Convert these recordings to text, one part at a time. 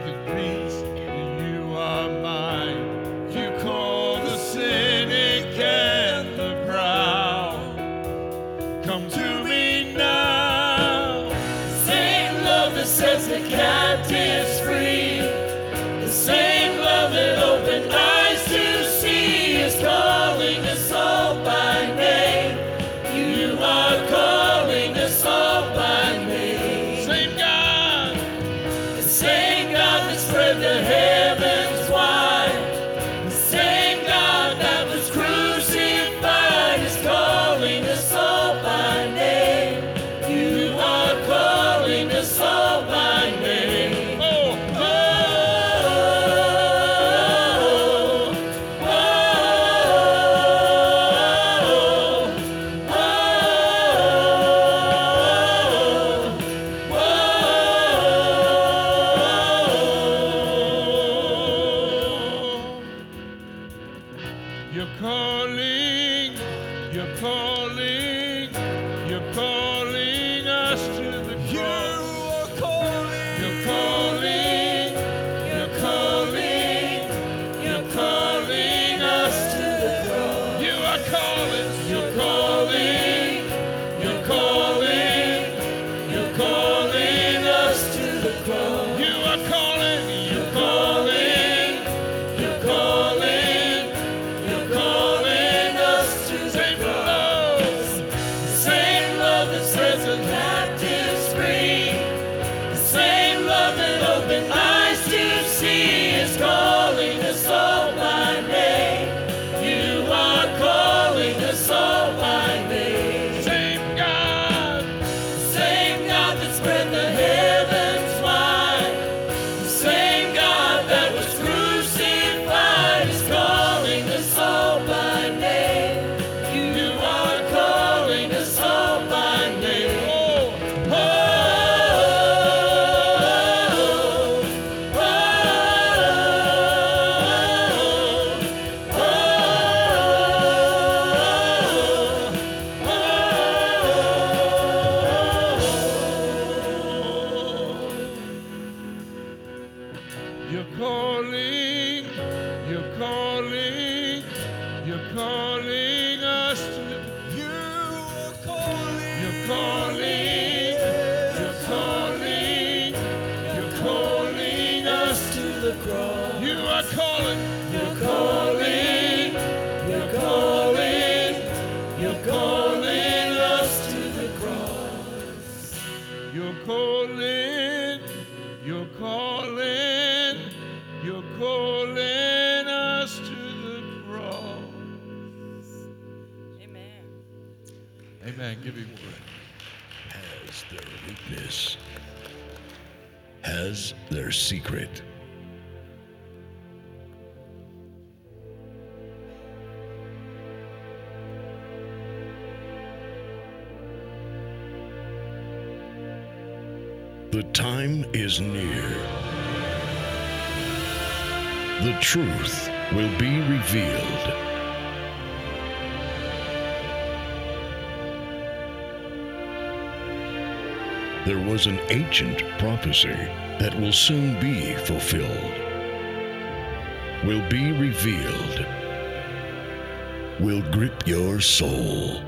degrees ancient prophecy that will soon be fulfilled, will be revealed, will grip your soul.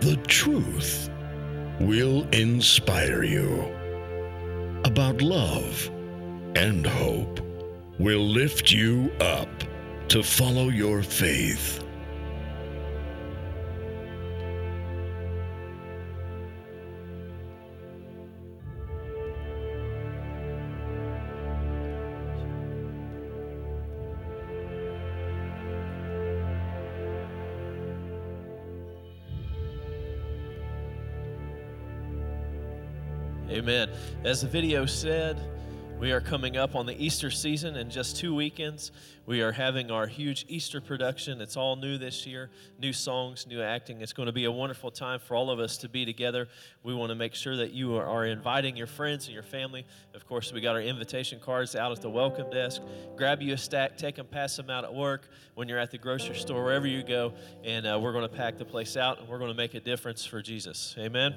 The truth will inspire you about love and hope, will lift you up to follow your faith Amen. As the video said, we are coming up on the Easter season in just two weekends. We are having our huge Easter production. It's all new this year new songs, new acting. It's going to be a wonderful time for all of us to be together. We want to make sure that you are inviting your friends and your family. Of course, we got our invitation cards out at the welcome desk. Grab you a stack, take them, pass them out at work, when you're at the grocery store, wherever you go, and uh, we're going to pack the place out and we're going to make a difference for Jesus. Amen.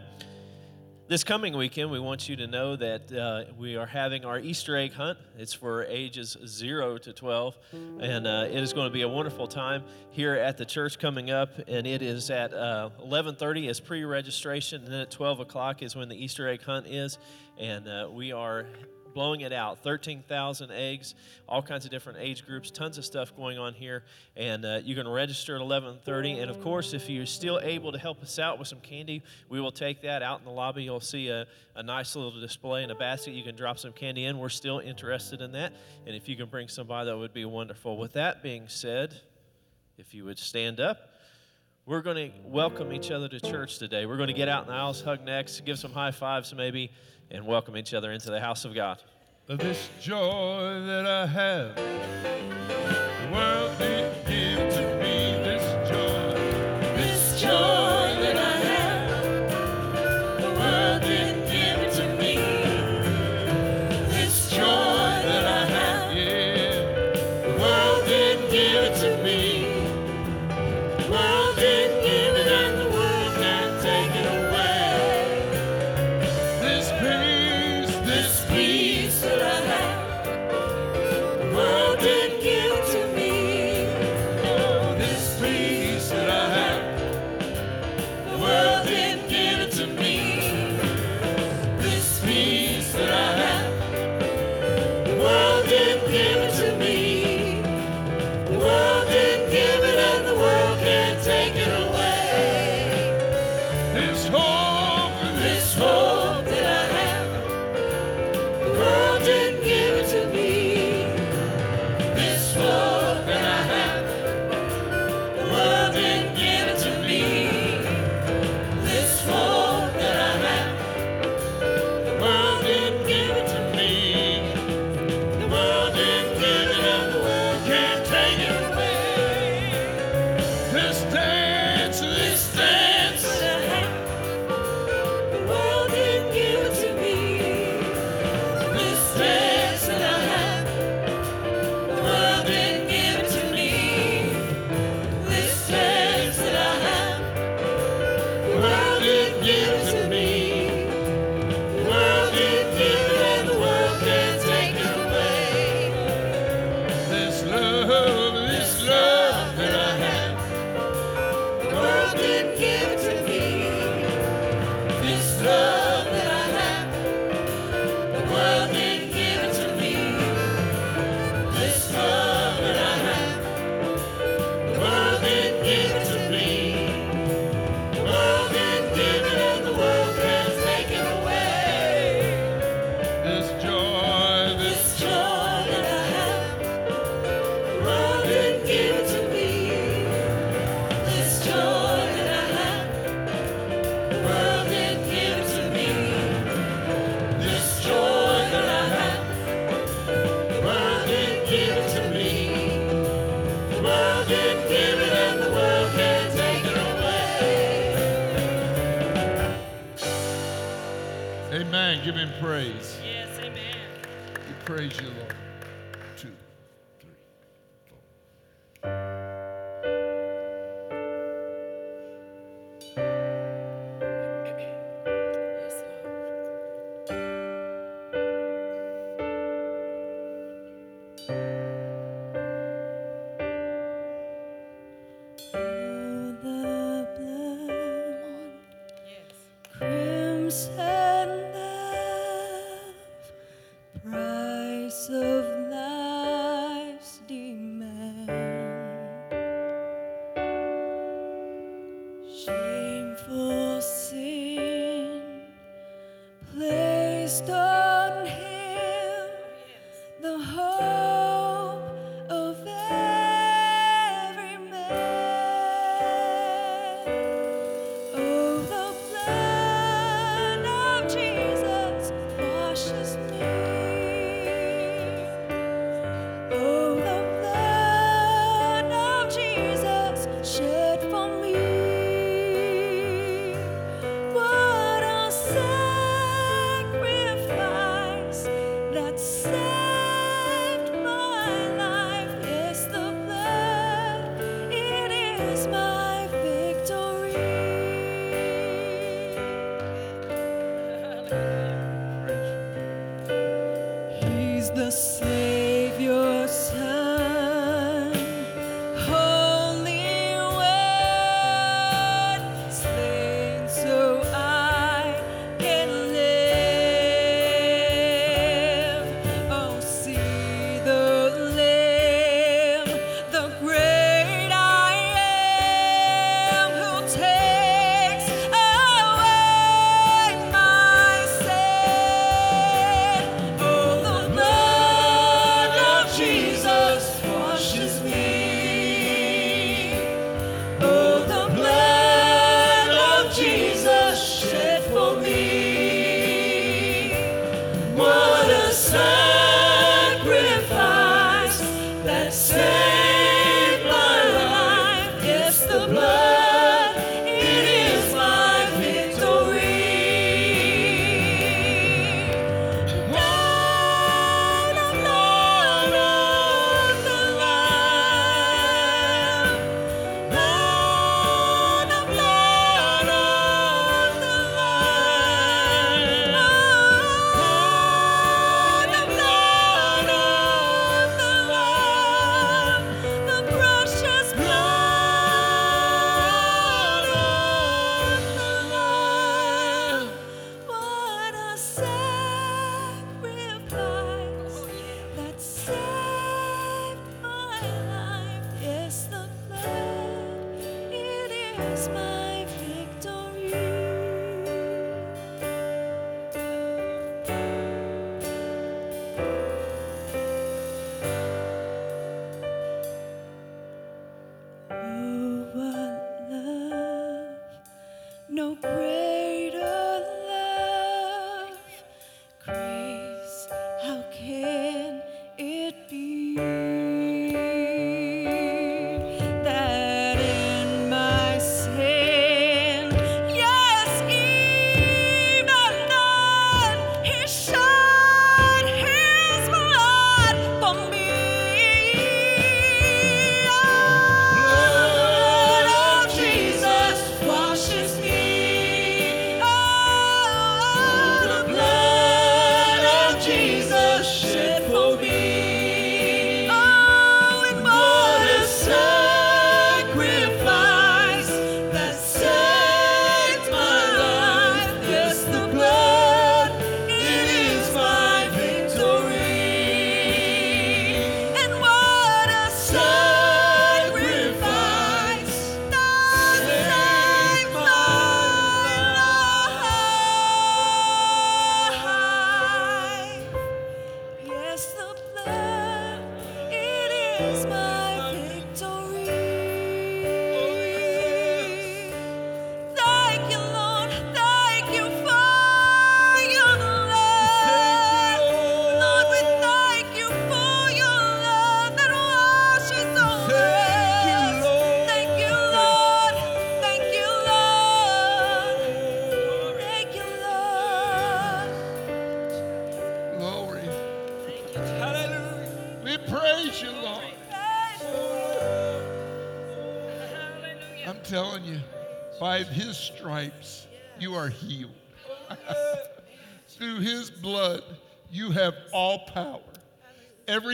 This coming weekend, we want you to know that uh, we are having our Easter egg hunt. It's for ages 0 to 12, and uh, it is going to be a wonderful time here at the church coming up. And it is at uh, 11:30 is pre-registration, and then at 12 o'clock is when the Easter egg hunt is. And uh, we are blowing it out 13,000 eggs, all kinds of different age groups, tons of stuff going on here. And uh, you can register at 11:30. And of course, if you're still able to help us out with some candy, we will take that out in the lobby. You'll see a, a nice little display in a basket. You can drop some candy in. We're still interested in that. And if you can bring somebody, that would be wonderful. With that being said, if you would stand up. We're going to welcome each other to church today. We're going to get out in the aisles, hug necks, give some high fives maybe, and welcome each other into the house of God. This joy that I have, the world didn't give to me. Amen. Give him praise. Yes, amen. We praise you, Lord.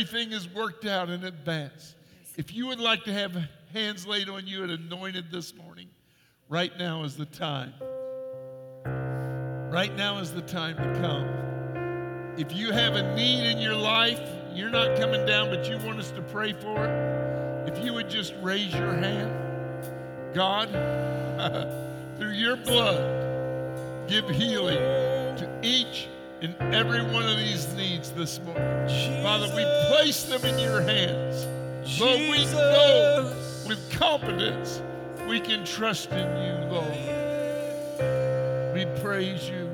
Everything is worked out in advance. If you would like to have hands laid on you and anointed this morning, right now is the time. Right now is the time to come. If you have a need in your life, you're not coming down, but you want us to pray for it, if you would just raise your hand. God, through your blood, give healing to each and every one of these needs this morning. Father, we place them in your hands. Lord, we know with confidence we can trust in you, Lord. We praise you,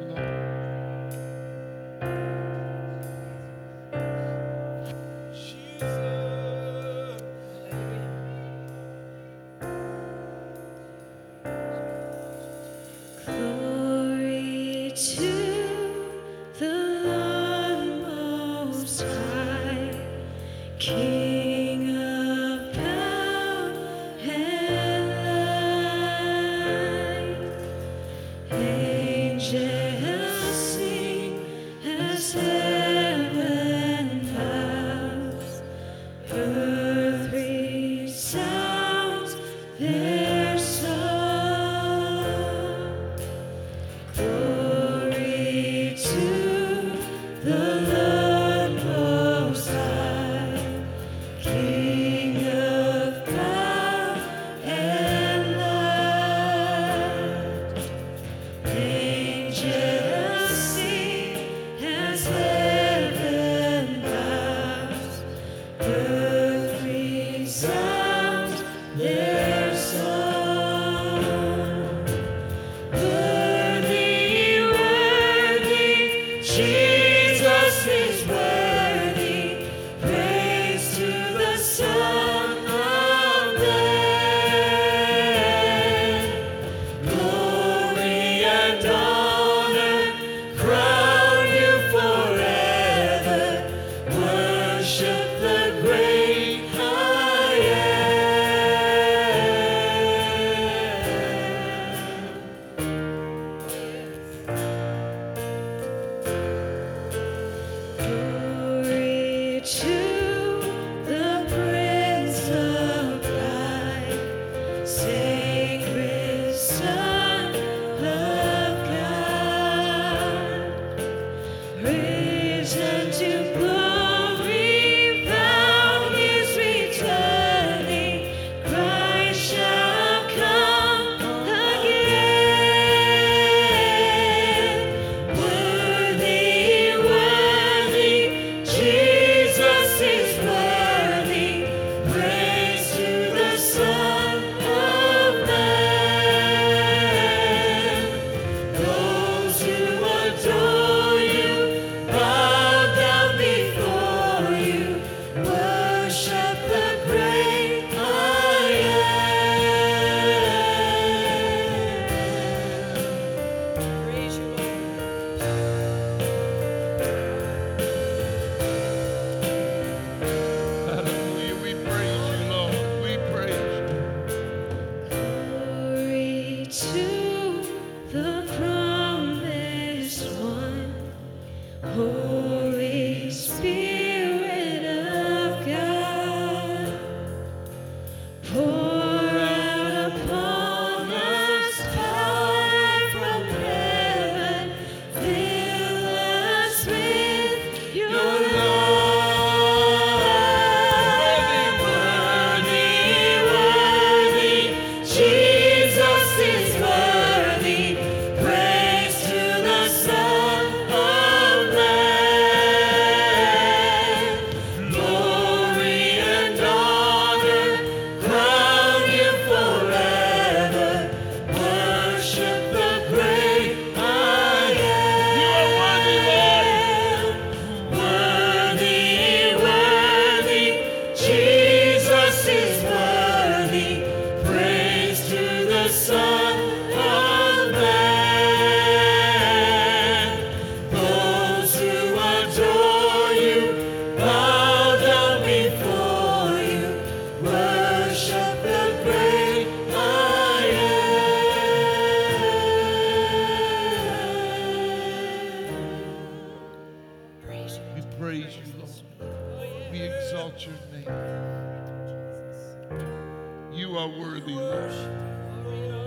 You are worthy, Lord.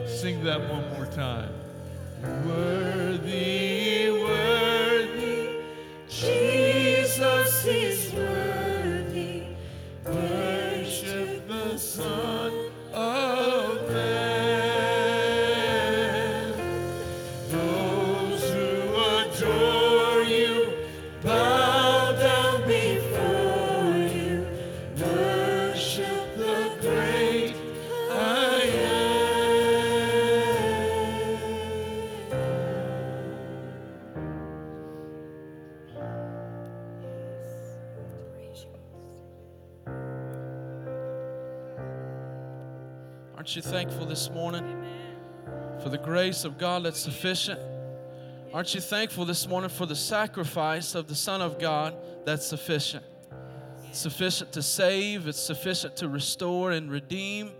Sing that one more time. Worthy, this morning for the grace of God that's sufficient? Aren't you thankful this morning for the sacrifice of the Son of God that's sufficient? It's sufficient to save, it's sufficient to restore and redeem.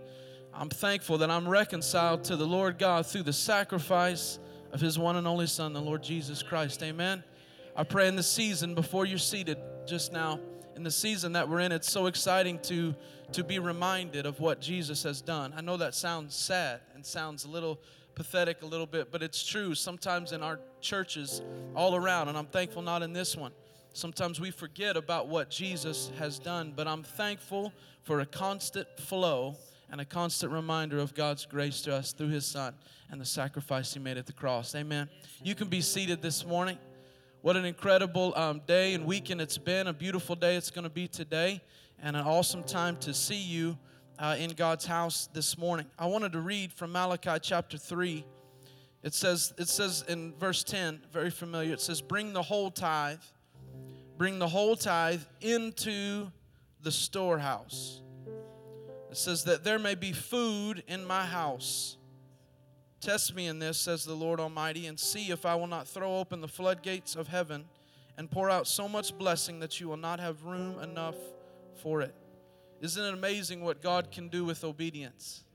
I'm thankful that I'm reconciled to the Lord God through the sacrifice of His one and only Son, the Lord Jesus Christ. Amen. I pray in the season before you're seated just now, in the season that we're in, it's so exciting to, to be reminded of what Jesus has done. I know that sounds sad and sounds a little pathetic a little bit, but it's true. Sometimes in our churches all around, and I'm thankful not in this one, sometimes we forget about what Jesus has done, but I'm thankful for a constant flow and a constant reminder of God's grace to us through His Son and the sacrifice He made at the cross. Amen. You can be seated this morning. What an incredible um, day and weekend it's been. A beautiful day it's going to be today, and an awesome time to see you uh, in God's house this morning. I wanted to read from Malachi chapter 3. It says, it says in verse 10, very familiar, it says, Bring the whole tithe, bring the whole tithe into the storehouse. It says that there may be food in my house. Test me in this, says the Lord Almighty, and see if I will not throw open the floodgates of heaven and pour out so much blessing that you will not have room enough for it. Isn't it amazing what God can do with obedience?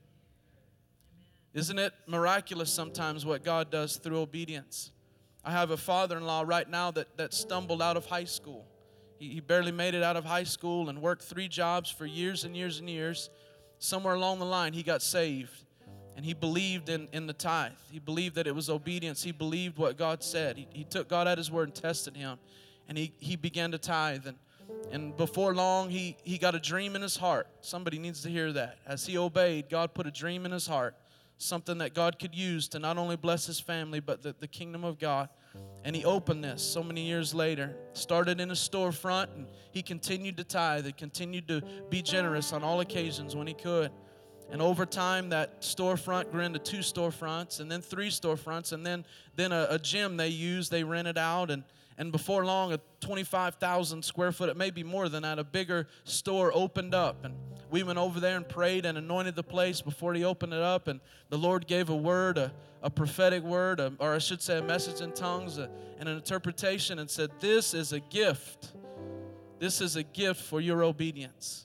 Isn't it miraculous sometimes what God does through obedience? I have a father in law right now that, that stumbled out of high school. He, he barely made it out of high school and worked three jobs for years and years and years. Somewhere along the line, he got saved and he believed in, in the tithe. He believed that it was obedience. He believed what God said. He, he took God at his word and tested him, and he, he began to tithe. And, and before long, he, he got a dream in his heart. Somebody needs to hear that. As he obeyed, God put a dream in his heart, something that God could use to not only bless his family, but the, the kingdom of God. And he opened this so many years later. Started in a storefront, and he continued to tithe and continued to be generous on all occasions when he could. And over time, that storefront grew into two storefronts, and then three storefronts, and then then a, a gym they used, they rented out, and and before long, a 25,000 square foot, it may be more than that, a bigger store opened up, and we went over there and prayed and anointed the place before he opened it up, and the Lord gave a word, a, a prophetic word, a, or I should say, a message in tongues, a, and an interpretation, and said, "This is a gift. This is a gift for your obedience."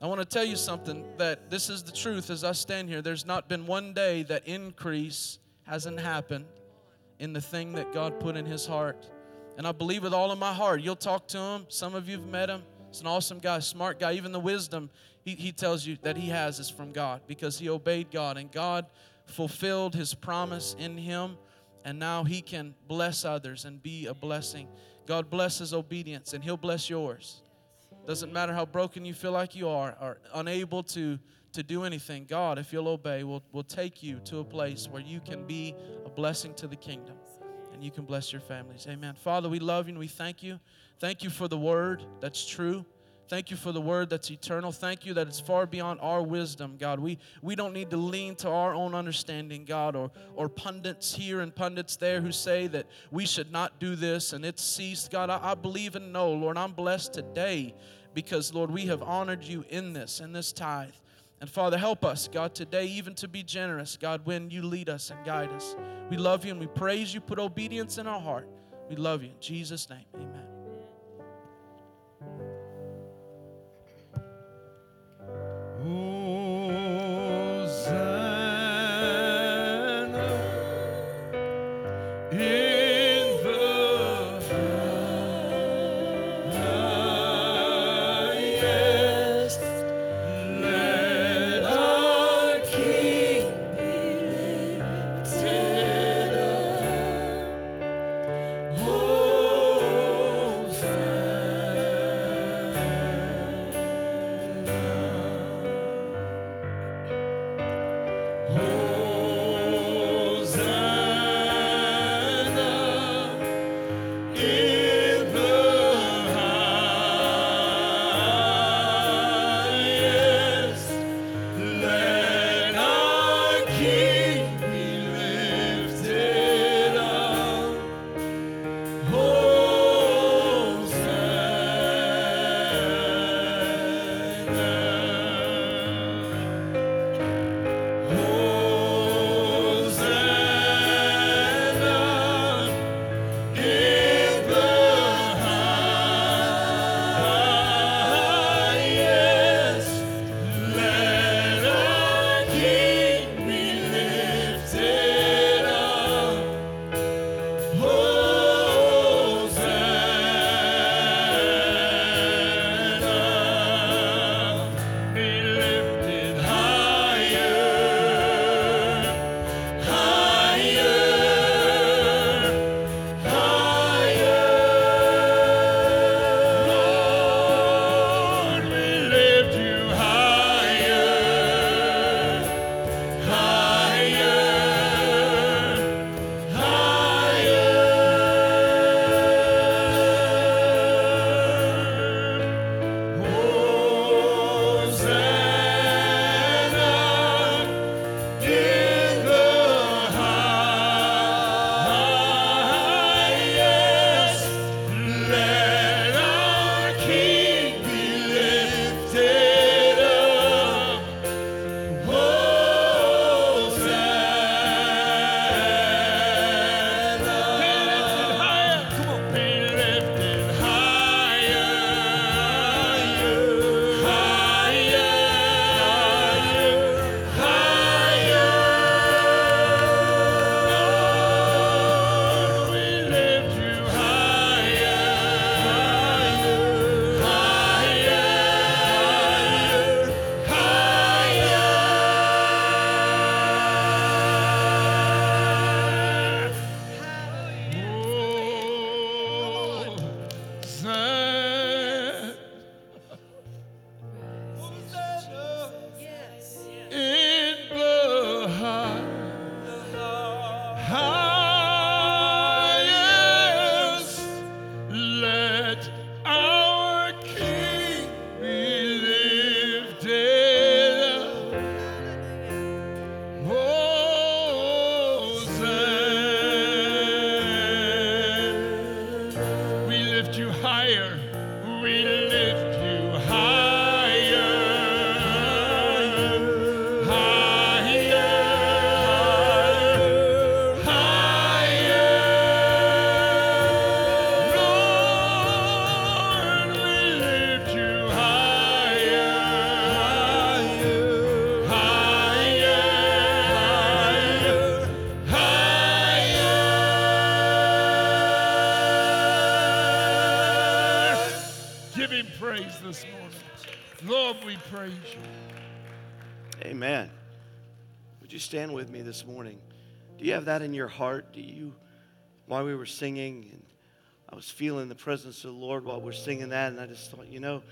I want to tell you something that this is the truth as I stand here. There's not been one day that increase hasn't happened in the thing that God put in his heart. And I believe with all of my heart. You'll talk to him. Some of you have met him. He's an awesome guy, smart guy. Even the wisdom he, he tells you that he has is from God because he obeyed God and God fulfilled his promise in him. And now he can bless others and be a blessing. God blesses obedience and he'll bless yours. Doesn't matter how broken you feel like you are or unable to, to do anything. God, if you'll obey, will, will take you to a place where you can be a blessing to the kingdom and you can bless your families. Amen. Father, we love you and we thank you. Thank you for the word that's true. Thank you for the word that's eternal. Thank you that it's far beyond our wisdom, God. We, we don't need to lean to our own understanding, God, or, or pundits here and pundits there who say that we should not do this and it's ceased. God, I, I believe and know, Lord, I'm blessed today because, Lord, we have honored you in this, in this tithe. And Father, help us, God, today even to be generous, God, when you lead us and guide us. We love you and we praise you. Put obedience in our heart. We love you. In Jesus' name, amen. Hosanna this morning. Lord, we praise you. Amen. Would you stand with me this morning? Do you have that in your heart? Do you, while we were singing, and I was feeling the presence of the Lord while we're singing that, and I just thought, you know,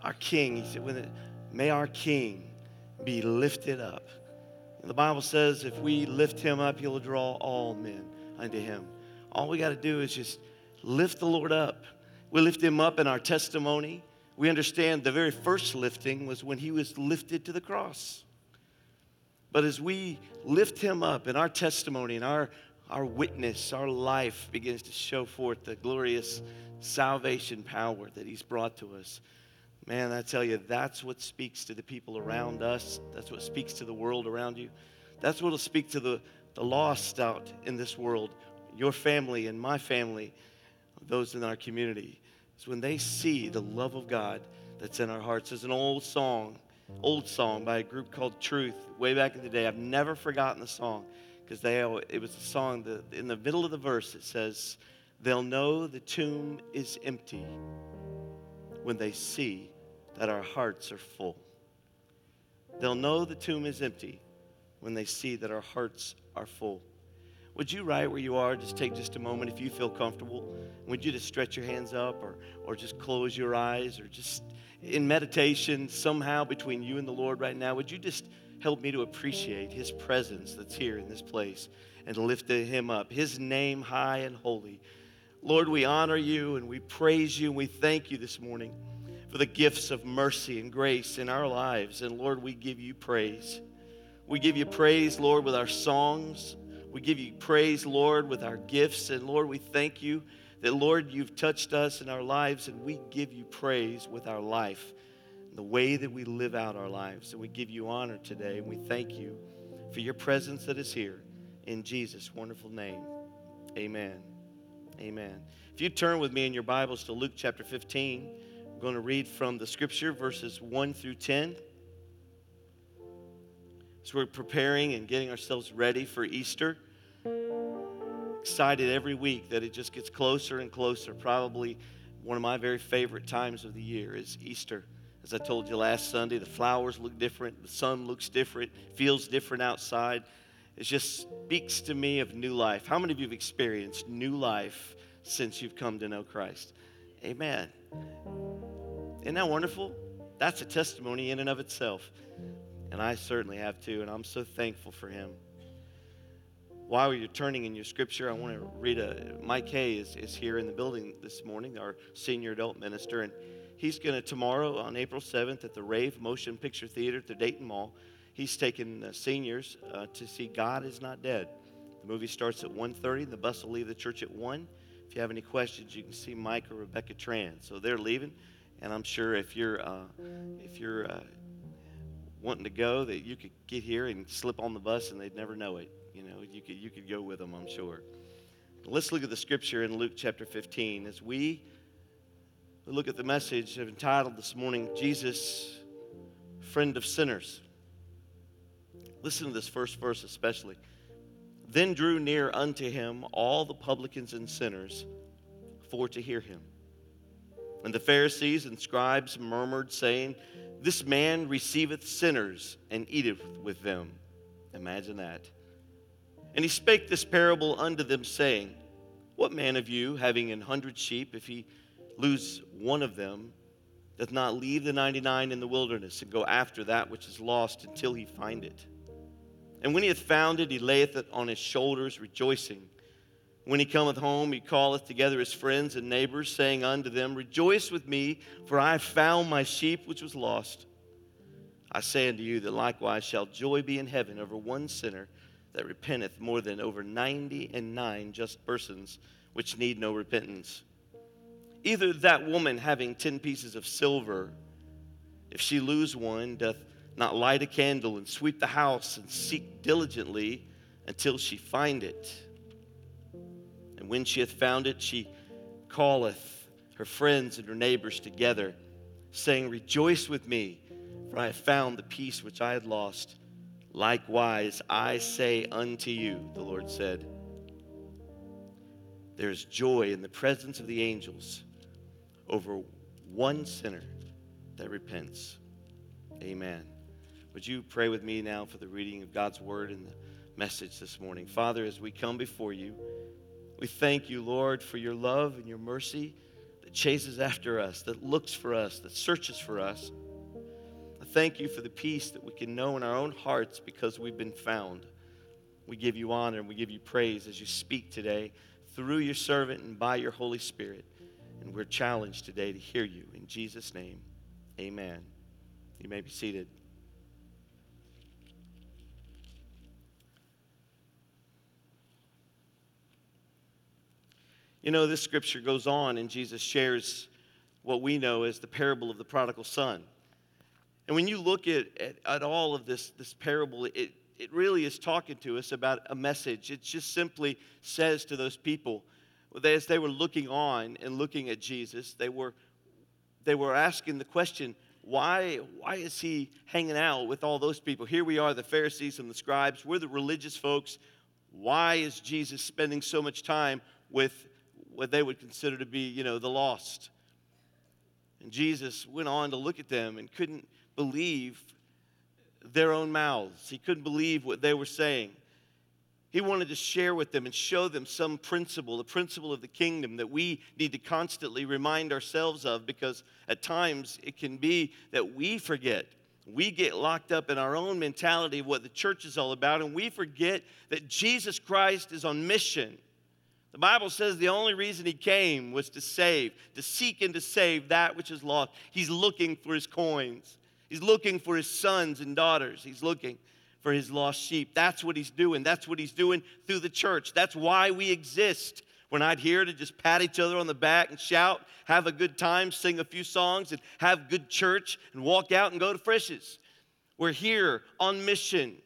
our King, he said, may our King be lifted up. And the Bible says if we lift him up, he'll draw all men unto him. All we got to do is just lift the Lord up. We lift him up in our testimony. We understand the very first lifting was when he was lifted to the cross. But as we lift him up in our testimony and our, our witness, our life begins to show forth the glorious salvation power that he's brought to us. Man, I tell you, that's what speaks to the people around us. That's what speaks to the world around you. That's what will speak to the, the lost out in this world, your family and my family, those in our community. Is when they see the love of God that's in our hearts. There's an old song old song by a group called Truth way back in the day. I've never forgotten the song because they it was a song that in the middle of the verse it says, "They'll know the tomb is empty when they see that our hearts are full." They'll know the tomb is empty when they see that our hearts are full. Would you, right where you are, just take just a moment if you feel comfortable? Would you just stretch your hands up or, or just close your eyes or just in meditation somehow between you and the Lord right now, would you just help me to appreciate His presence that's here in this place and lift Him up, His name high and holy? Lord, we honor you and we praise you and we thank you this morning for the gifts of mercy and grace in our lives. And Lord, we give you praise. We give you praise, Lord, with our songs. We give you praise, Lord, with our gifts. And Lord, we thank you that, Lord, you've touched us in our lives, and we give you praise with our life, the way that we live out our lives. And we give you honor today, and we thank you for your presence that is here. In Jesus' wonderful name, amen. Amen. If you turn with me in your Bibles to Luke chapter 15, I'm going to read from the scripture, verses 1 through 10. So we're preparing and getting ourselves ready for Easter excited every week that it just gets closer and closer. Probably one of my very favorite times of the year is Easter. As I told you last Sunday, the flowers look different, the sun looks different, feels different outside. It just speaks to me of new life. How many of you have experienced new life since you've come to know Christ? Amen. Isn't that wonderful? That's a testimony in and of itself. And I certainly have too, and I'm so thankful for him while you're turning in your scripture, I want to read a. Mike Hay is, is here in the building this morning, our senior adult minister, and he's going to tomorrow on April 7th at the Rave Motion Picture Theater at the Dayton Mall. He's taking seniors uh, to see God is Not Dead. The movie starts at 1.30, and the bus will leave the church at 1. If you have any questions, you can see Mike or Rebecca Tran. So they're leaving, and I'm sure if you're, uh, if you're uh, wanting to go, that you could get here and slip on the bus and they'd never know it. You know, you could, you could go with them, I'm sure. Let's look at the scripture in Luke chapter 15 as we look at the message I've entitled this morning, Jesus, Friend of Sinners. Listen to this first verse especially. Then drew near unto him all the publicans and sinners for to hear him. And the Pharisees and scribes murmured, saying, This man receiveth sinners and eateth with them. Imagine that. And he spake this parable unto them, saying, What man of you, having an hundred sheep, if he lose one of them, doth not leave the ninety nine in the wilderness and go after that which is lost until he find it? And when he hath found it, he layeth it on his shoulders, rejoicing. When he cometh home, he calleth together his friends and neighbors, saying unto them, Rejoice with me, for I have found my sheep which was lost. I say unto you that likewise shall joy be in heaven over one sinner that repenteth more than over ninety and nine just persons which need no repentance. Either that woman having ten pieces of silver, if she lose one, doth not light a candle and sweep the house and seek diligently until she find it. When she hath found it, she calleth her friends and her neighbors together, saying, Rejoice with me, for I have found the peace which I had lost. Likewise, I say unto you, the Lord said, there's joy in the presence of the angels over one sinner that repents. Amen. Would you pray with me now for the reading of God's word and the message this morning? Father, as we come before you, we thank you, Lord, for your love and your mercy that chases after us, that looks for us, that searches for us. I thank you for the peace that we can know in our own hearts because we've been found. We give you honor and we give you praise as you speak today through your servant and by your Holy Spirit. And we're challenged today to hear you. In Jesus' name, amen. You may be seated. You know, this scripture goes on, and Jesus shares what we know as the parable of the prodigal son. And when you look at, at, at, all of this, this parable, it, it really is talking to us about a message. It just simply says to those people, as they were looking on and looking at Jesus, they were, they were asking the question, why, why is he hanging out with all those people? Here we are, the Pharisees and the scribes. We're the religious folks. Why is Jesus spending so much time with what they would consider to be, you know, the lost? And Jesus went on to look at them and couldn't believe their own mouths. He couldn't believe what they were saying. He wanted to share with them and show them some principle, the principle of the kingdom that we need to constantly remind ourselves of because at times it can be that we forget. We get locked up in our own mentality of what the church is all about, and we forget that Jesus Christ is on mission. The Bible says the only reason he came was to save, to seek and to save that which is lost. He's looking for his coins, he's looking for his sons and daughters. He's looking for his lost sheep. That's what he's doing. That's what he's doing through the church. That's why we exist. We're not here to just pat each other on the back and shout, have a good time, sing a few songs, and have good church and walk out and go to Frisch's. We're here on mission,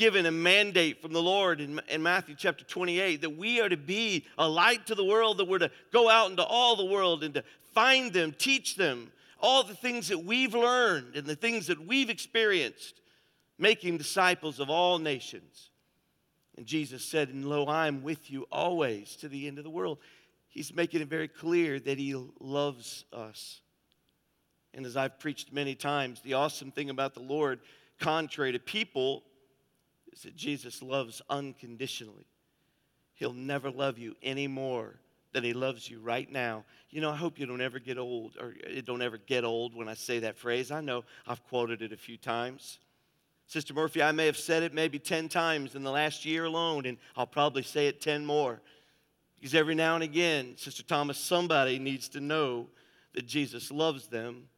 given a mandate from the Lord in, in Matthew chapter 28 that we are to be a light to the world, that we're to go out into all the world and to find them, teach them all the things that we've learned and the things that we've experienced making disciples of all nations. And Jesus said, And lo, I am with you always to the end of the world. He's making it very clear that He loves us. And as I've preached many times, the awesome thing about the Lord, contrary to people, is that Jesus loves unconditionally. He'll never love you any more than he loves you right now. You know, I hope you don't ever get old, or it don't ever get old when I say that phrase. I know I've quoted it a few times. Sister Murphy, I may have said it maybe 10 times in the last year alone, and I'll probably say it 10 more. Because every now and again, Sister Thomas, somebody needs to know that Jesus loves them,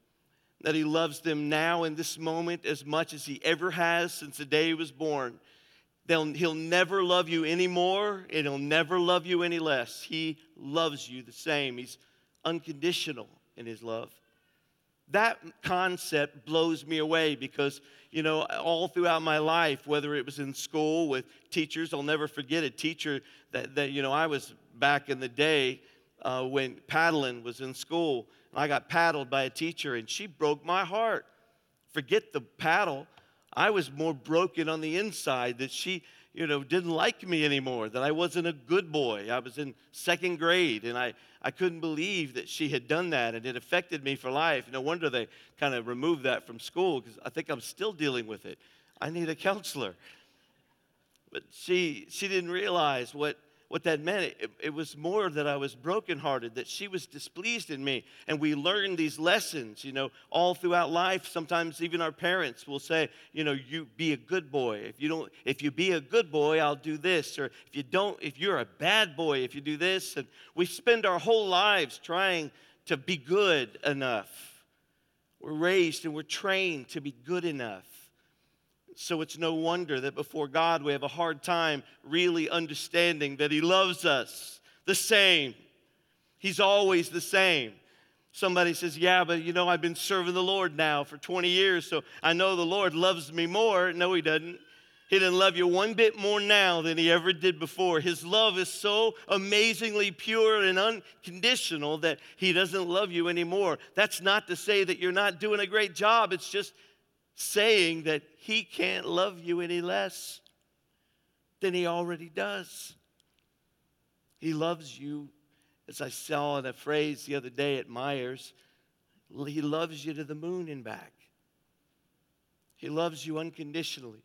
that He loves them now in this moment as much as He ever has since the day He was born. They'll, he'll never love you any more, and He'll never love you any less. He loves you the same. He's unconditional in His love that concept blows me away because, you know, all throughout my life, whether it was in school with teachers, I'll never forget a teacher that, that you know, I was back in the day uh, when paddling was in school. I got paddled by a teacher and she broke my heart. Forget the paddle. I was more broken on the inside that she, you know, didn't like me anymore, that I wasn't a good boy. I was in second grade and I, I couldn't believe that she had done that and it affected me for life. No wonder they kind of removed that from school because I think I'm still dealing with it. I need a counselor. But she, she didn't realize what what that meant. It, it, was more that I was brokenhearted, that she was displeased in me. And we learn these lessons, you know, all throughout life. Sometimes even our parents will say, you know, you be a good boy. If you don't, if you be a good boy, I'll do this. Or if you don't, if you're a bad boy, if you do this. And we spend our whole lives trying to be good enough. We're raised and we're trained to be good enough. So it's no wonder that before God we have a hard time really understanding that He loves us the same. He's always the same. Somebody says, Yeah, but you know, I've been serving the Lord now for 20 years, so I know the Lord loves me more. No, He doesn't. He didn't love you one bit more now than He ever did before. His love is so amazingly pure and unconditional that He doesn't love you anymore. That's not to say that you're not doing a great job, it's just saying that he can't love you any less than he already does. He loves you, as I saw in a phrase the other day at Meijer's, He loves you to the moon and back. He loves you unconditionally.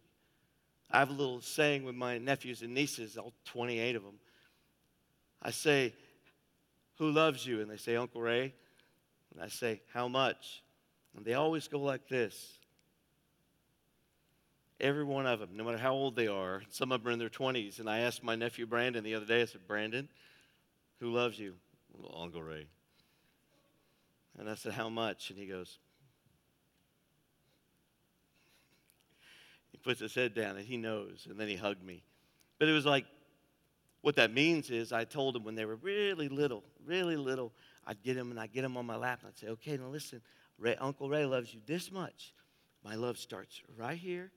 I have a little saying with my nephews and nieces, all 28 of them. I say, Who loves you? And they say, Uncle Ray. And I say, How much? And they always go like this. Every one of them, no matter how old they are, some of them are in their 20s. And I asked my nephew Brandon the other day, I said, Brandon, who loves you? Uncle Ray. And I said, How much? And he goes, He puts his head down and he knows. And then he hugged me. But it was like, what that means is I told him when they were really little, really little, I'd get him and I'd get him on my lap and I'd say, okay, now listen, Ray, Uncle Ray loves you this much. My love starts right here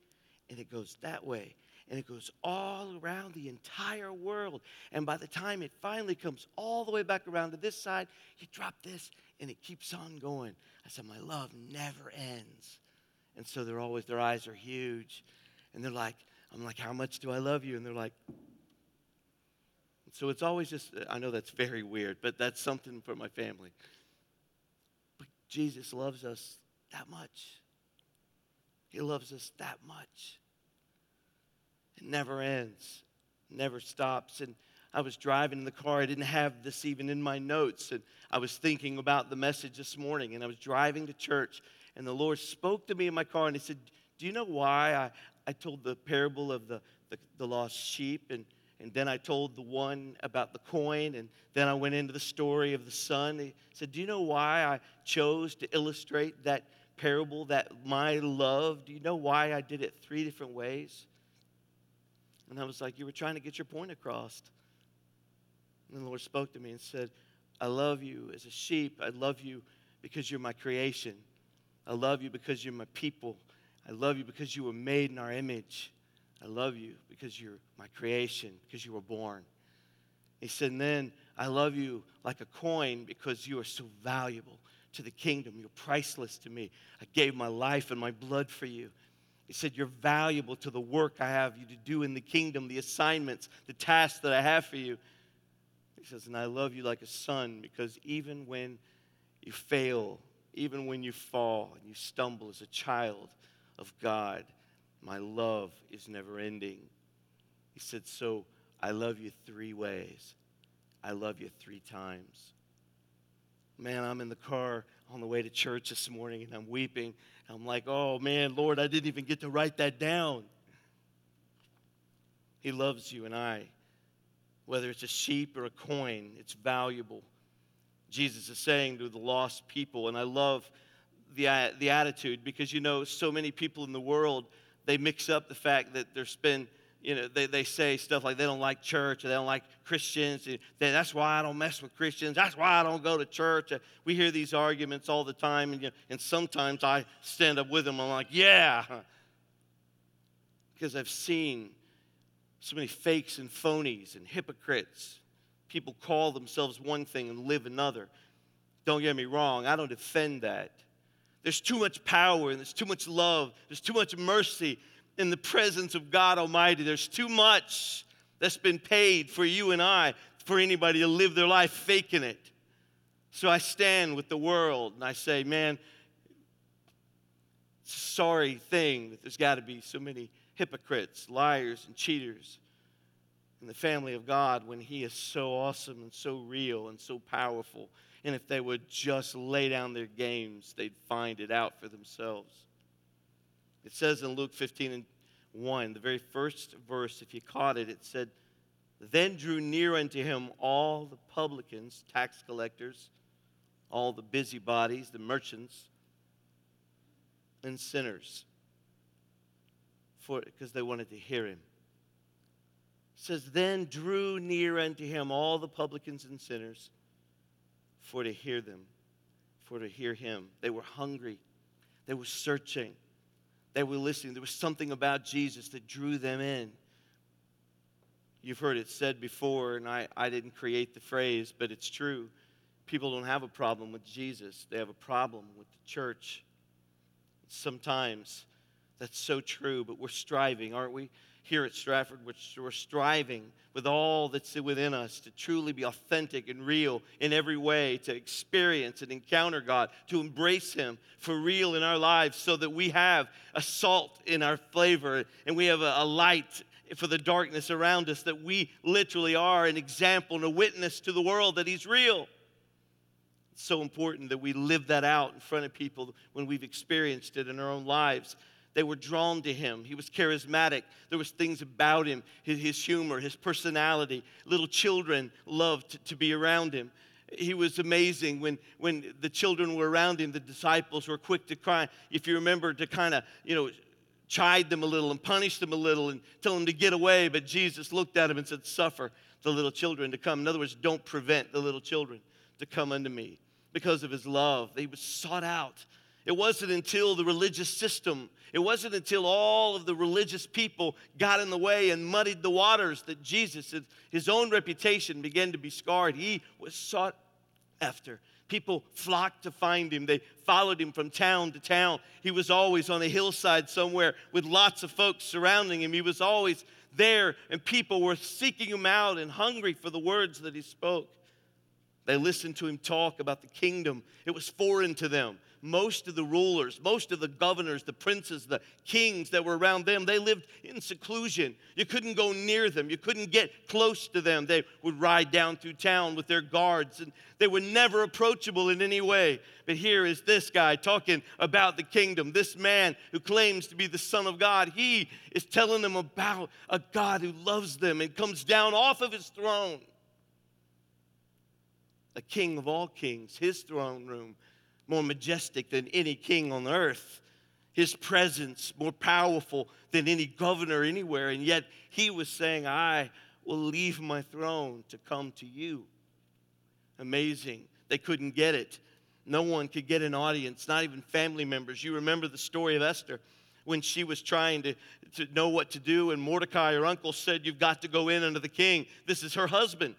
and it goes that way and it goes all around the entire world. And by the time it finally comes all the way back around to this side, you drop this and it keeps on going. I said, My love never ends. And so they're always, their eyes are huge. And they're like, I'm like, How much do I love you? And they're like, so it's always just, I know that's very weird, but that's something for my family. But Jesus loves us that much. He loves us that much. It never ends, never stops. And I was driving in the car. I didn't have this even in my notes. And I was thinking about the message this morning. And I was driving to church. And the Lord spoke to me in my car. And He said, Do you know why I, I told the parable of the, the, the lost sheep? And, and then I told the one about the coin. And then I went into the story of the son. He said, Do you know why I chose to illustrate that parable, that my love? Do you know why I did it three different ways? And I was like, You were trying to get your point across. And the Lord spoke to me and said, I love you as a sheep. I love you because you're my creation. I love you because you're my people. I love you because you were made in our image. I love you because you're my creation, because you were born. He said, and then I love you like a coin because you are so valuable to the kingdom. You're priceless to me. I gave my life and my blood for you. He said, You're valuable to the work I have you to do in the kingdom, the assignments, the tasks that I have for you. He says, And I love you like a son because even when you fail, even when you fall and you stumble as a child of God, my love is never ending. He said, So I love you three ways. I love you three times. Man, I'm in the car on the way to church this morning and I'm weeping. I'm like, oh man, Lord, I didn't even get to write that down. He loves you and I. Whether it's a sheep or a coin, it's valuable. Jesus is saying to the lost people, and I love the, the attitude because you know, so many people in the world, they mix up the fact that there's been you know, they, they say stuff like they don't like church or they don't like Christians. That's why I don't mess with Christians. That's why I don't go to church. Uh, we hear these arguments all the time, and, you know, and sometimes I stand up with them. I'm like, yeah. Because I've seen so many fakes and phonies and hypocrites. People call themselves one thing and live another. Don't get me wrong, I don't defend that. There's too much power and there's too much love, there's too much mercy in the presence of God Almighty. There's too much that's been paid for you and I, for anybody to live their life faking it. So I stand with the world and I say, man, sorry thing that there's got to be so many hypocrites, liars, and cheaters in the family of God when He is so awesome and so real and so powerful. And if they would just lay down their games, they'd find it out for themselves. It says in Luke 15 and 1, the very first verse, if you caught it, it said, Then drew near unto him all the publicans, tax collectors, all the busybodies, the merchants, and sinners, for because they wanted to hear him. It says, Then drew near unto him all the publicans and sinners for to hear them, for to hear him. They were hungry, they were searching they were listening. There was something about Jesus that drew them in. You've heard it said before, and I, I didn't create the phrase, but it's true. People don't have a problem with Jesus, they have a problem with the church. Sometimes that's so true, but we're striving, aren't we? Here at Stratford, which we're striving with all that's within us to truly be authentic and real in every way, to experience and encounter God, to embrace Him for real in our lives so that we have a salt in our flavor and we have a, a light for the darkness around us, that we literally are an example and a witness to the world that He's real. It's so important that we live that out in front of people when we've experienced it in our own lives. They were drawn to him. He was charismatic. There was things about him, his, his humor, his personality. Little children loved to be around him. He was amazing when, when the children were around him, the disciples were quick to cry. If you remember, to kind of, you know, chide them a little and punish them a little and tell them to get away. But Jesus looked at him and said, Suffer the little children to come. In other words, don't prevent the little children to come unto me because of his love. He was sought out. It wasn't until the religious system, it wasn't until all of the religious people got in the way and muddied the waters that Jesus, his own reputation began to be scarred. He was sought after. People flocked to find him. They followed him from town to town. He was always on a hillside somewhere with lots of folks surrounding him. He was always there, and people were seeking him out and hungry for the words that he spoke. They listened to him talk about the kingdom. It was foreign to them. Most of the rulers, most of the governors, the princes, the kings that were around them, they lived in seclusion. You couldn't go near them. You couldn't get close to them. They would ride down through town with their guards, and they were never approachable in any way. But here is this guy talking about the kingdom. This man who claims to be the Son of God, he is telling them about a God who loves them and comes down off of his throne a king of all kings, his throne room more majestic than any king on earth, his presence more powerful than any governor anywhere. And yet he was saying, I will leave my throne to come to you. Amazing. They couldn't get it. No one could get an audience, not even family members. You remember the story of Esther when she was trying to, to know what to do, and Mordecai, her uncle, said, You've got to go in under the king. This is her husband.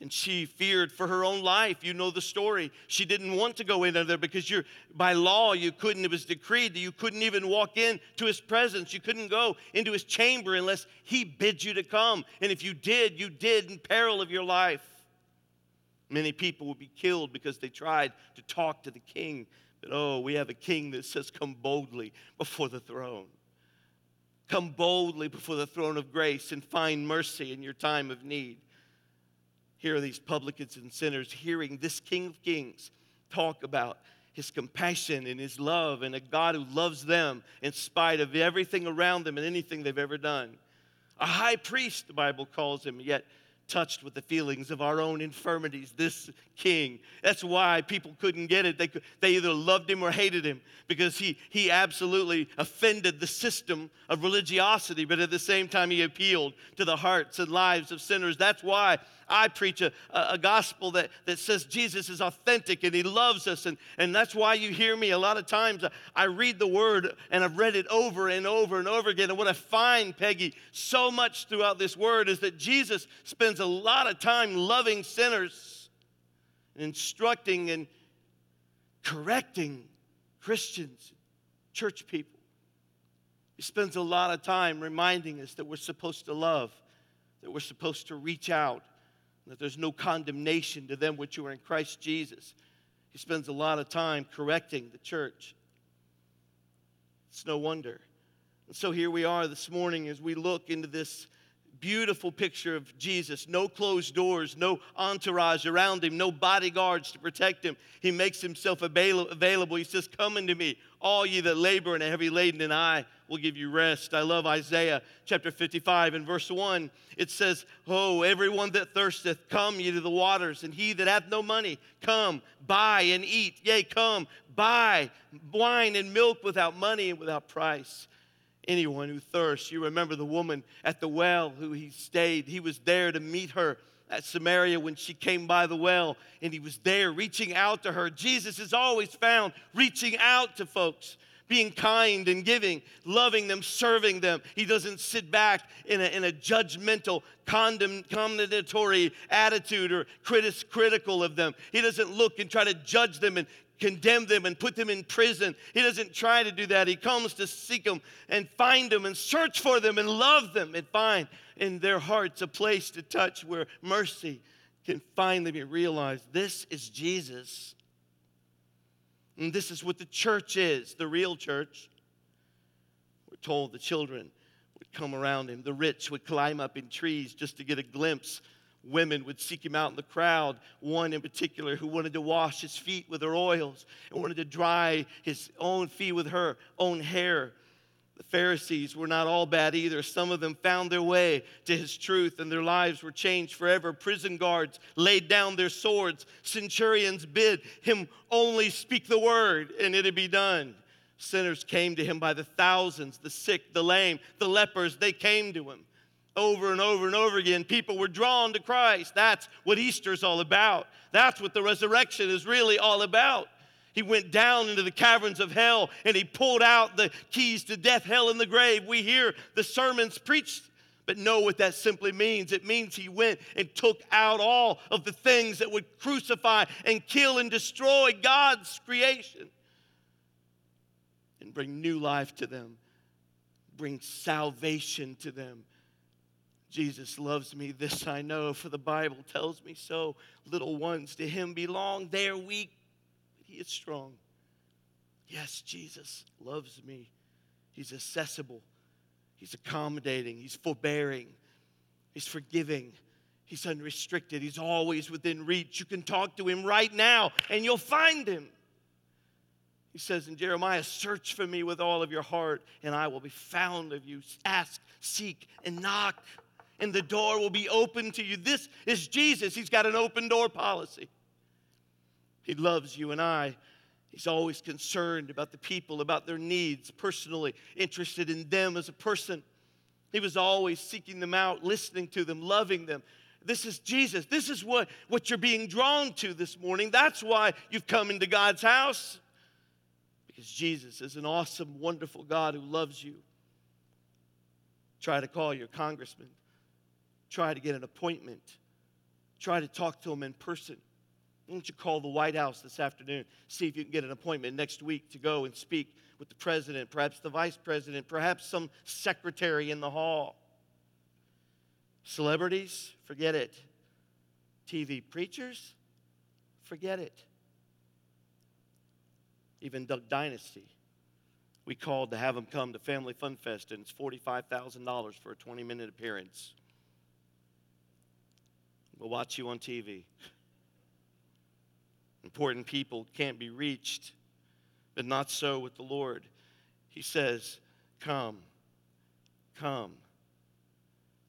And she feared for her own life. You know the story. She didn't want to go in there because you're, by law you couldn't, it was decreed that you couldn't even walk in to his presence. You couldn't go into his chamber unless he bid you to come. And if you did, you did in peril of your life. Many people would be killed because they tried to talk to the king. But oh, we have a king that says, Come boldly before the throne. Come boldly before the throne of grace and find mercy in your time of need. Here are these publicans and sinners hearing this King of Kings talk about his compassion and his love and a God who loves them in spite of everything around them and anything they've ever done. A high priest, the Bible calls him, yet touched with the feelings of our own infirmities, this king. That's why people couldn't get it. They, could, they either loved him or hated him because he, he absolutely offended the system of religiosity, but at the same time, he appealed to the hearts and lives of sinners. That's why I preach a, a gospel that, that says Jesus is authentic and he loves us. And, and that's why you hear me a lot of times. I read the word and I've read it over and over and over again. And what I find, Peggy, so much throughout this word is that Jesus spends a lot of time loving sinners and instructing and correcting Christians, church people. He spends a lot of time reminding us that we're supposed to love, that we're supposed to reach out, that there's no condemnation to them which are in Christ Jesus. He spends a lot of time correcting the church. It's no wonder. And so here we are this morning as we look into this beautiful picture of Jesus. No closed doors, no entourage around him, no bodyguards to protect him. He makes himself available. He says, Come unto me, all ye that labor and are heavy laden, and I will give you rest. I love Isaiah chapter 55 and verse 1. It says, Oh, everyone that thirsteth, come ye to the waters, and he that hath no money, come, buy and eat. Yea, come, buy wine and milk without money and without price anyone who thirsts. You remember the woman at the well who he stayed. He was there to meet her at Samaria when she came by the well, and he was there reaching out to her. Jesus is always found reaching out to folks. Being kind and giving, loving them, serving them. He doesn't sit back in a, in a judgmental, condemn, condemnatory attitude or critical of them. He doesn't look and try to judge them and condemn them and put them in prison. He doesn't try to do that. He comes to seek them and find them and search for them and love them and find in their hearts a place to touch where mercy can finally be realized. This is Jesus. And this is what the church is, the real church. We're told the children would come around him, the rich would climb up in trees just to get a glimpse women would seek him out in the crowd. One in particular who wanted to wash his feet with her oils and wanted to dry his own feet with her own hair. The Pharisees were not all bad either. Some of them found their way to his truth and their lives were changed forever. Prison guards laid down their swords. Centurions bid him only speak the word and it'd be done. Sinners came to him by the thousands the sick, the lame, the lepers, they came to him over and over and over again. People were drawn to Christ. That's what Easter's all about. That's what the resurrection is really all about. He went down into the caverns of hell and he pulled out the keys to death, hell, and the grave. We hear the sermons preached, but know what that simply means. It means he went and took out all of the things that would crucify and kill and destroy God's creation and bring new life to them, bring salvation to them Jesus loves me, this I know, for the Bible tells me so. Little ones to him belong. They are weak, but he is strong. Yes, Jesus loves me. He's accessible, he's accommodating, he's forbearing, he's forgiving. He's unrestricted. He's always within reach. You can talk to him right now and you'll find him. He says in Jeremiah, Search for me with all of your heart, and I will be found of you. Ask, seek, and knock and the door will be open to you. This is Jesus. He's got an open door policy. He loves you and I. He's always concerned about the people, about their needs, personally interested in them as a person. He was always seeking them out, listening to them, loving them. This is Jesus. This is what, what you're being drawn to this morning. That's why you've come into God's house. Because Jesus is an awesome, wonderful God who loves you. Try to call your congressman try to get an appointment, try to talk to them in person. Why don't you call the White House this afternoon? See if you can get an appointment next week to go and speak with the president, perhaps the vice president, perhaps some secretary in the hall. Celebrities, forget it. TV preachers, forget it. Even Duck Dynasty, we called to have them come to Family Fun Fest, and it's $45,000 for a 20 minute appearance. We'll watch you on TV. Important people can't be reached, but not so with the Lord. He says, Come, come,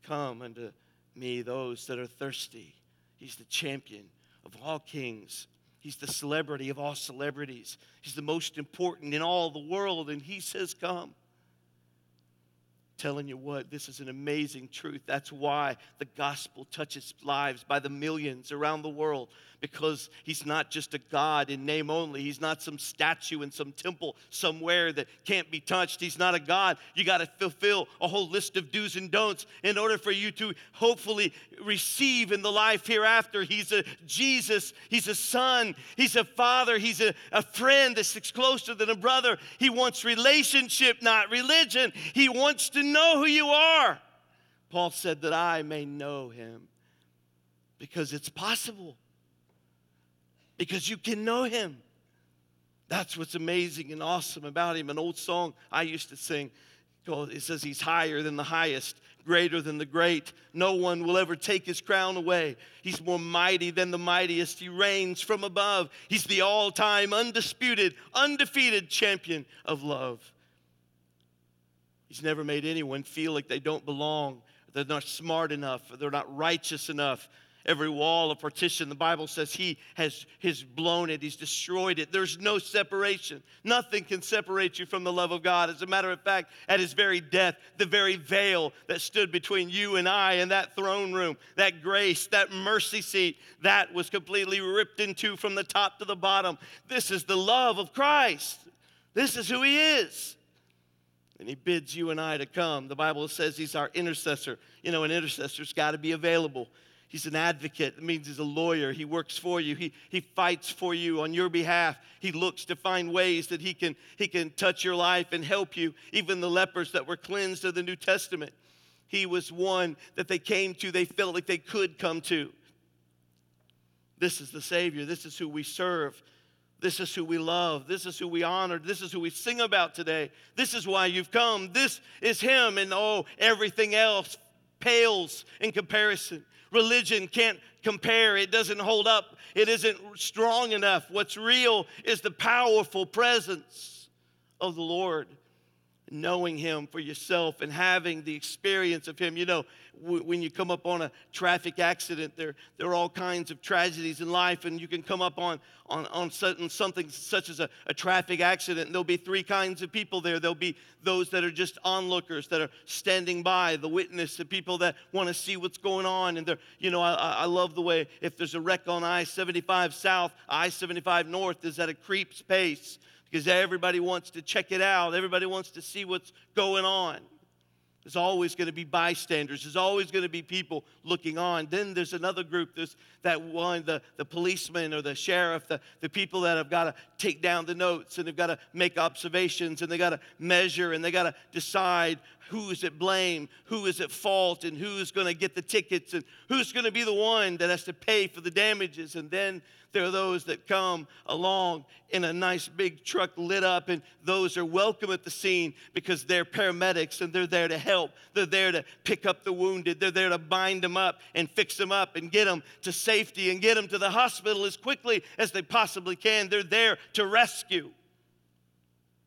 come unto me, those that are thirsty. He's the champion of all kings. He's the celebrity of all celebrities. He's the most important in all the world, and he says, Come telling you what, this is an amazing truth. That's why the gospel touches lives by the millions around the world because he's not just a God in name only. He's not some statue in some temple somewhere that can't be touched. He's not a God. You got to fulfill a whole list of do's and don'ts in order for you to hopefully receive in the life hereafter. He's a Jesus. He's a son. He's a father. He's a, a friend that closer than a brother. He wants relationship, not religion. He wants to know who you are. Paul said that I may know him because it's possible because you can know him. That's what's amazing and awesome about him. An old song I used to sing it says, He's higher than the highest, greater than the great. No one will ever take his crown away. He's more mighty than the mightiest. He reigns from above. He's the all time, undisputed, undefeated champion of love. He's never made anyone feel like they don't belong, they're not smart enough, they're not righteous enough, every wall of partition. The Bible says he has, has blown it, he's destroyed it. There's no separation. Nothing can separate you from the love of God. As a matter of fact, at his very death, the very veil that stood between you and I in that throne room, that grace, that mercy seat, that was completely ripped into from the top to the bottom. This is the love of Christ. This is who he is. And he bids you and I to come. The Bible says he's our intercessor. You know, an intercessor's got to be available. He's an advocate. It means he's a lawyer. He works for you. He, he fights for you on your behalf. He looks to find ways that he can, he can touch your life and help you. Even the lepers that were cleansed of the New Testament, he was one that they came to, they felt like they could come to. This is the Savior. This is who we serve. This is who we love. This is who we honor. This is who we sing about today. This is why you've come. This is Him. And oh, everything else pales in comparison. Religion can't compare, it doesn't hold up, it isn't strong enough. What's real is the powerful presence of the Lord. Knowing Him for yourself and having the experience of Him. You know, when you come up on a traffic accident, there, there are all kinds of tragedies in life, and you can come up on, on, on something, something such as a, a traffic accident, and there'll be three kinds of people there. There'll be those that are just onlookers, that are standing by, the witness, the people that want to see what's going on. And they're, you know, I, I love the way if there's a wreck on I 75 South, I 75 North is at a creep's pace because everybody wants to check it out, everybody wants to see what's going on. There's always going to be bystanders. There's always going to be people looking on. Then there's another group, there's that one, the, the policeman or the sheriff, the, the people that have got to take down the notes and they've got to make observations and they got to measure and they got to decide who is at blame, who is at fault, and who is going to get the tickets and who's going to be the one that has to pay for the damages. And then there are those that come along in a nice big truck lit up, and those are welcome at the scene because they're paramedics and they're there to help. They're there to pick up the wounded. They're there to bind them up and fix them up and get them to safety and get them to the hospital as quickly as they possibly can. They're there to rescue.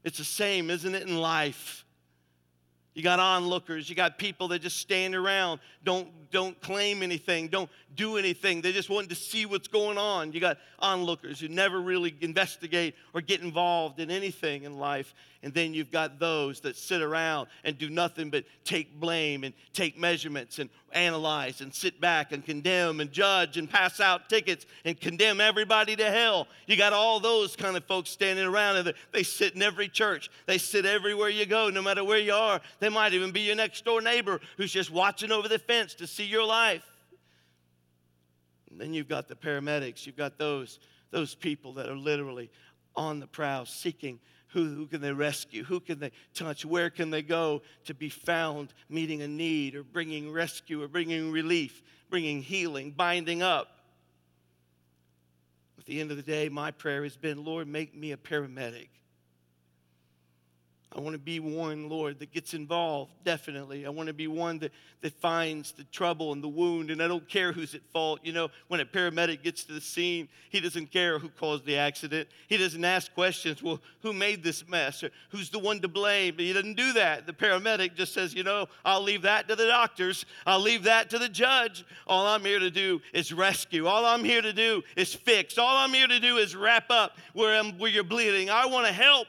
It's the same, isn't it, in life? You got onlookers, you got people that just stand around, don't, don't claim anything, don't do anything. They just want to see what's going on. You got onlookers who never really investigate or get involved in anything in life. And then you've got those that sit around and do nothing but take blame and take measurements and analyze and sit back and condemn and judge and pass out tickets and condemn everybody to hell. You got all those kind of folks standing around and they sit in every church. They sit everywhere you go, no matter where you are. They might even be your next door neighbor who's just watching over the fence to see your life. And then you've got the paramedics, you've got those, those people that are literally on the prowl seeking who, who can they rescue? Who can they touch? Where can they go to be found meeting a need or bringing rescue or bringing relief, bringing healing, binding up? At the end of the day, my prayer has been Lord, make me a paramedic. I want to be one, Lord, that gets involved, definitely. I want to be one that, that finds the trouble and the wound, and I don't care who's at fault. You know, when a paramedic gets to the scene, he doesn't care who caused the accident. He doesn't ask questions, well, who made this mess, or who's the one to blame? But he doesn't do that. The paramedic just says, you know, I'll leave that to the doctors, I'll leave that to the judge. All I'm here to do is rescue. All I'm here to do is fix. All I'm here to do is wrap up where, I'm, where you're bleeding. I want to help.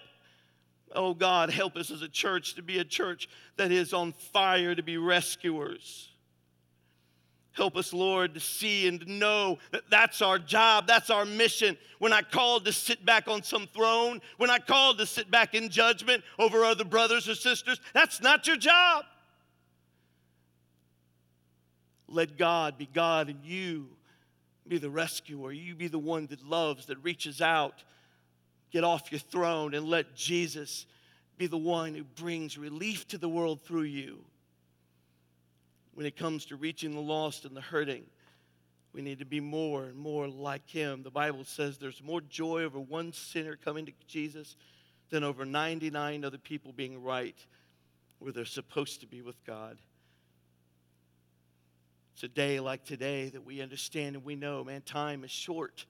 Oh God, help us as a church to be a church that is on fire to be rescuers. Help us, Lord, to see and to know that that's our job, that's our mission. We're not called to sit back on some throne, we're not called to sit back in judgment over other brothers or sisters. That's not your job. Let God be God and you be the rescuer. You be the one that loves, that reaches out Get off your throne and let Jesus be the one who brings relief to the world through you. When it comes to reaching the lost and the hurting, we need to be more and more like him. The Bible says there's more joy over one sinner coming to Jesus than over 99 other people being right where they're supposed to be with God. It's a day like today that we understand and we know, man, time is short.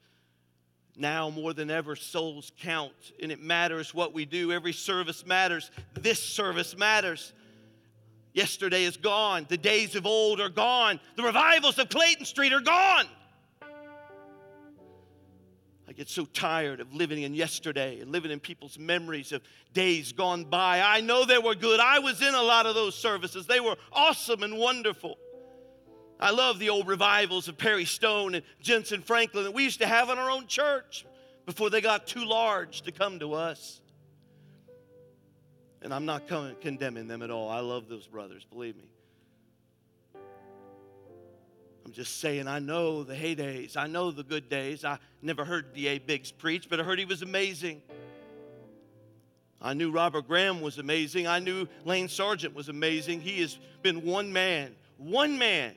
Now more than ever, souls count, and it matters what we do. Every service matters. This service matters. Yesterday is gone. The days of old are gone. The revivals of Clayton Street are gone. I get so tired of living in yesterday and living in people's memories of days gone by. I know they were good. I was in a lot of those services, they were awesome and wonderful. I love the old revivals of Perry Stone and Jentezen Franklin that we used to have in our own church before they got too large to come to us. And I'm not condemning them at all. I love those brothers, believe me. I'm just saying, I know the heydays. I know the good days. I never heard D.A. Biggs preach, but I heard he was amazing. I knew Robert Graham was amazing. I knew Lane Sargent was amazing. He has been one man, one man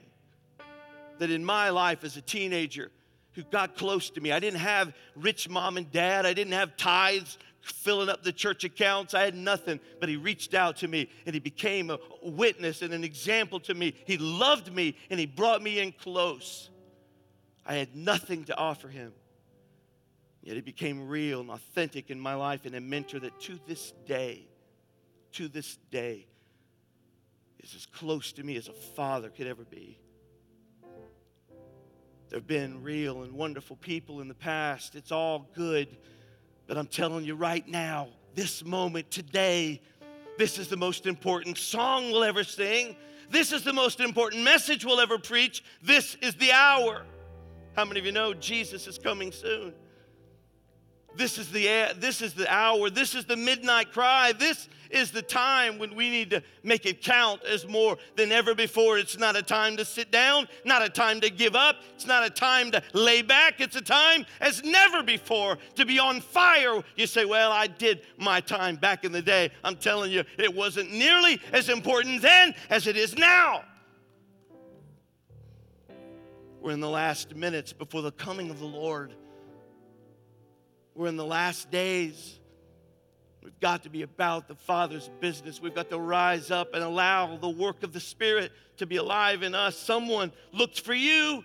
that in my life as a teenager who got close to me. I didn't have rich mom and dad, I didn't have tithes filling up the church accounts. I had nothing, but he reached out to me and he became a witness and an example to me. He loved me and he brought me in close. I had nothing to offer him. Yet he became real and authentic in my life and a mentor that to this day, to this day, is as close to me as a father could ever be. There have been real and wonderful people in the past. It's all good. But I'm telling you right now, this moment, today, this is the most important song we'll ever sing. This is the most important message we'll ever preach. This is the hour. How many of you know Jesus is coming soon? This is the this is the hour. This is the midnight cry. This is the time when we need to make it count as more than ever before. It's not a time to sit down, not a time to give up. It's not a time to lay back. It's a time as never before to be on fire. You say, "Well, I did my time back in the day." I'm telling you, it wasn't nearly as important then as it is now. We're in the last minutes before the coming of the Lord. We're in the last days. We've got to be about the Father's business. We've got to rise up and allow the work of the Spirit to be alive in us. Someone looked for you,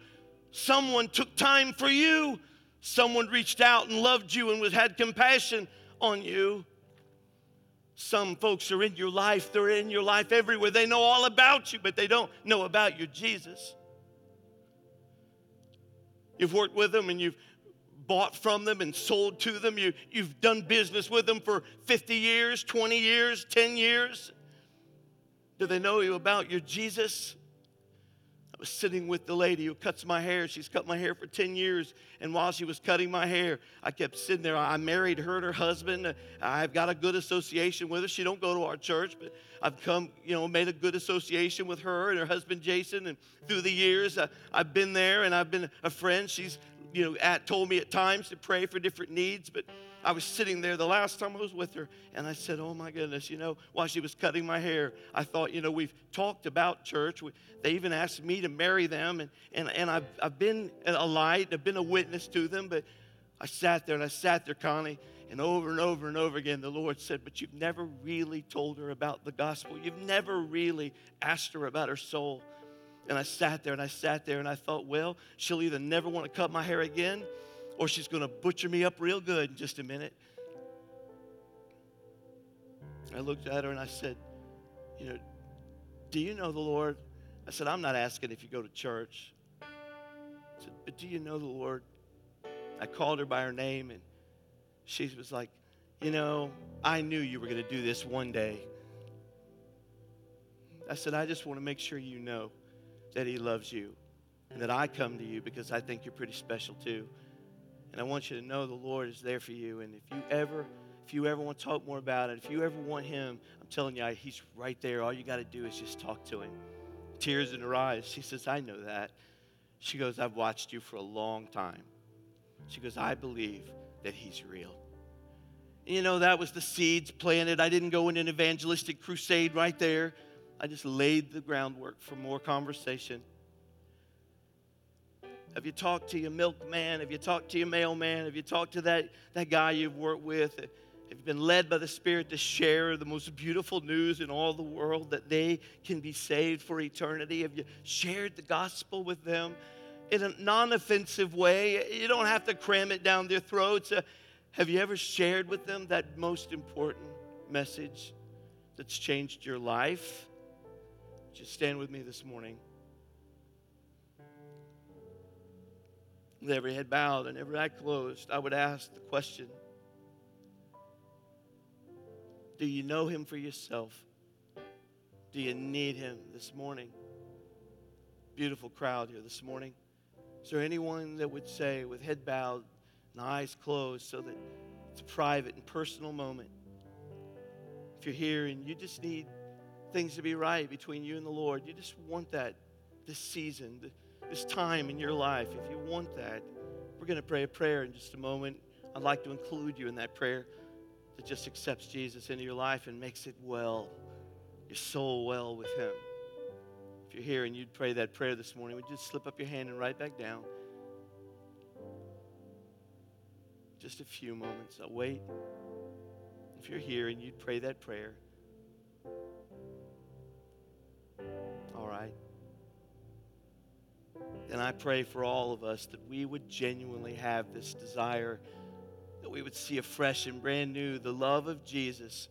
someone took time for you, someone reached out and loved you and had compassion on you. Some folks are in your life, they're in your life everywhere. They know all about you, but they don't know about your Jesus. You've worked with them and you've bought from them and sold to them. You, you've done business with them for 50 years, 20 years, 10 years. Do they know you about your Jesus? I was sitting with the lady who cuts my hair. She's cut my hair for 10 years. And while she was cutting my hair, I kept sitting there. I married her and her husband. I've got a good association with her. She don't go to our church, but I've come, you know, made a good association with her and her husband Jason. And through the years, I, I've been there and I've been a friend. She's you know, at, told me at times to pray for different needs, but I was sitting there the last time I was with her, and I said, Oh my goodness, you know, while she was cutting my hair, I thought, you know, we've talked about church. We, they even asked me to marry them, and, and, and I've, I've been a light, I've been a witness to them, but I sat there and I sat there, Connie, and over and over and over again, the Lord said, But you've never really told her about the gospel. You've never really asked her about her soul. And I sat there and I sat there and I thought, well, she'll either never want to cut my hair again or she's going to butcher me up real good in just a minute. I looked at her and I said, you know, do you know the Lord? I said, I'm not asking if you go to church. I said, but do you know the Lord? I called her by her name and she was like, you know, I knew you were going to do this one day. I said, I just want to make sure you know that He loves you and that I come to you because I think you're pretty special too. And I want you to know the Lord is there for you. And if you ever, if you ever want to talk more about it, if you ever want Him, I'm telling you, He's right there. All you got to do is just talk to Him. Tears in her eyes. She says, I know that. She goes, I've watched you for a long time. She goes, I believe that He's real. you know, that was the seeds planted. I didn't go in an evangelistic crusade right there. I just laid the groundwork for more conversation. Have you talked to your milkman? Have you talked to your mailman? Have you talked to that, that guy you've worked with? Have you been led by the Spirit to share the most beautiful news in all the world that they can be saved for eternity? Have you shared the gospel with them in a non offensive way? You don't have to cram it down their throats. Uh, have you ever shared with them that most important message that's changed your life? Just stand with me this morning. With every head bowed and every eye closed, I would ask the question Do you know Him for yourself? Do you need Him this morning? Beautiful crowd here this morning. Is there anyone that would say, with head bowed and eyes closed, so that it's a private and personal moment? If you're here and you just need things to be right between you and the Lord. You just want that this season. this time in your life, if you want that, we're going to pray a prayer in just a moment. I'd like to include you in that prayer that just accepts Jesus into your life and makes it well, your soul well with Him. If you're here and you'd pray that prayer this morning, would you just slip up your hand and right back down? Just a few moments. I'll wait. If you're here and you'd pray that prayer, right. And I pray for all of us that we would genuinely have this desire, that we would see afresh and brand new the love of Jesus,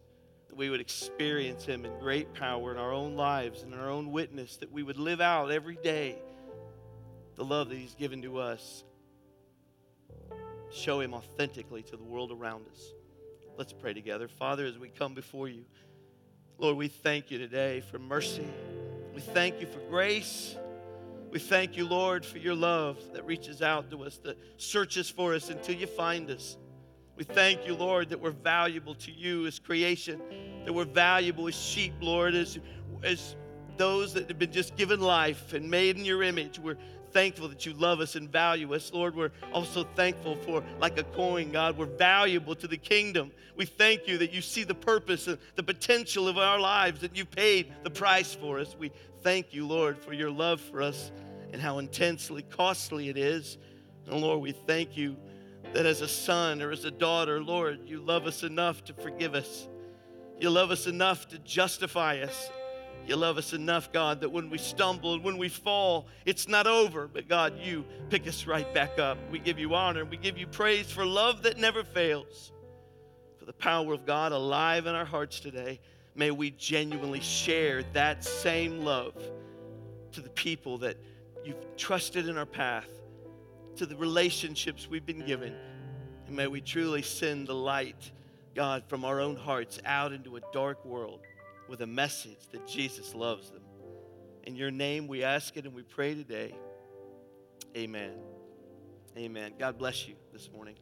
that we would experience Him in great power in our own lives and our own witness, that we would live out every day the love that He's given to us. Show Him authentically to the world around us. Let's pray together. Father, as we come before you, Lord, we thank you today for mercy. We thank you for grace. We thank you, Lord, for your love that reaches out to us, that searches for us until you find us. We thank you, Lord, that we're valuable to you as creation, that we're valuable as sheep, Lord, as, as those that have been just given life and made in your image. We're thankful that you love us and value us. Lord, we're also thankful for, like a coin, God, we're valuable to the kingdom. We thank you that you see the purpose and the potential of our lives, that you paid the price for us. We thank you, Lord, for your love for us and how intensely costly it is. And Lord, we thank you that as a son or as a daughter, Lord, you love us enough to forgive us. You love us enough to justify us. You love us enough, God, that when we stumble and when we fall, it's not over, but God, you pick us right back up. We give you honor. We give you praise for love that never fails, for the power of God alive in our hearts today. May we genuinely share that same love to the people that you've trusted in our path, to the relationships we've been given. And may we truly send the light, God, from our own hearts out into a dark world with a message that Jesus loves them. In your name, we ask it and we pray today. Amen. Amen. God bless you this morning.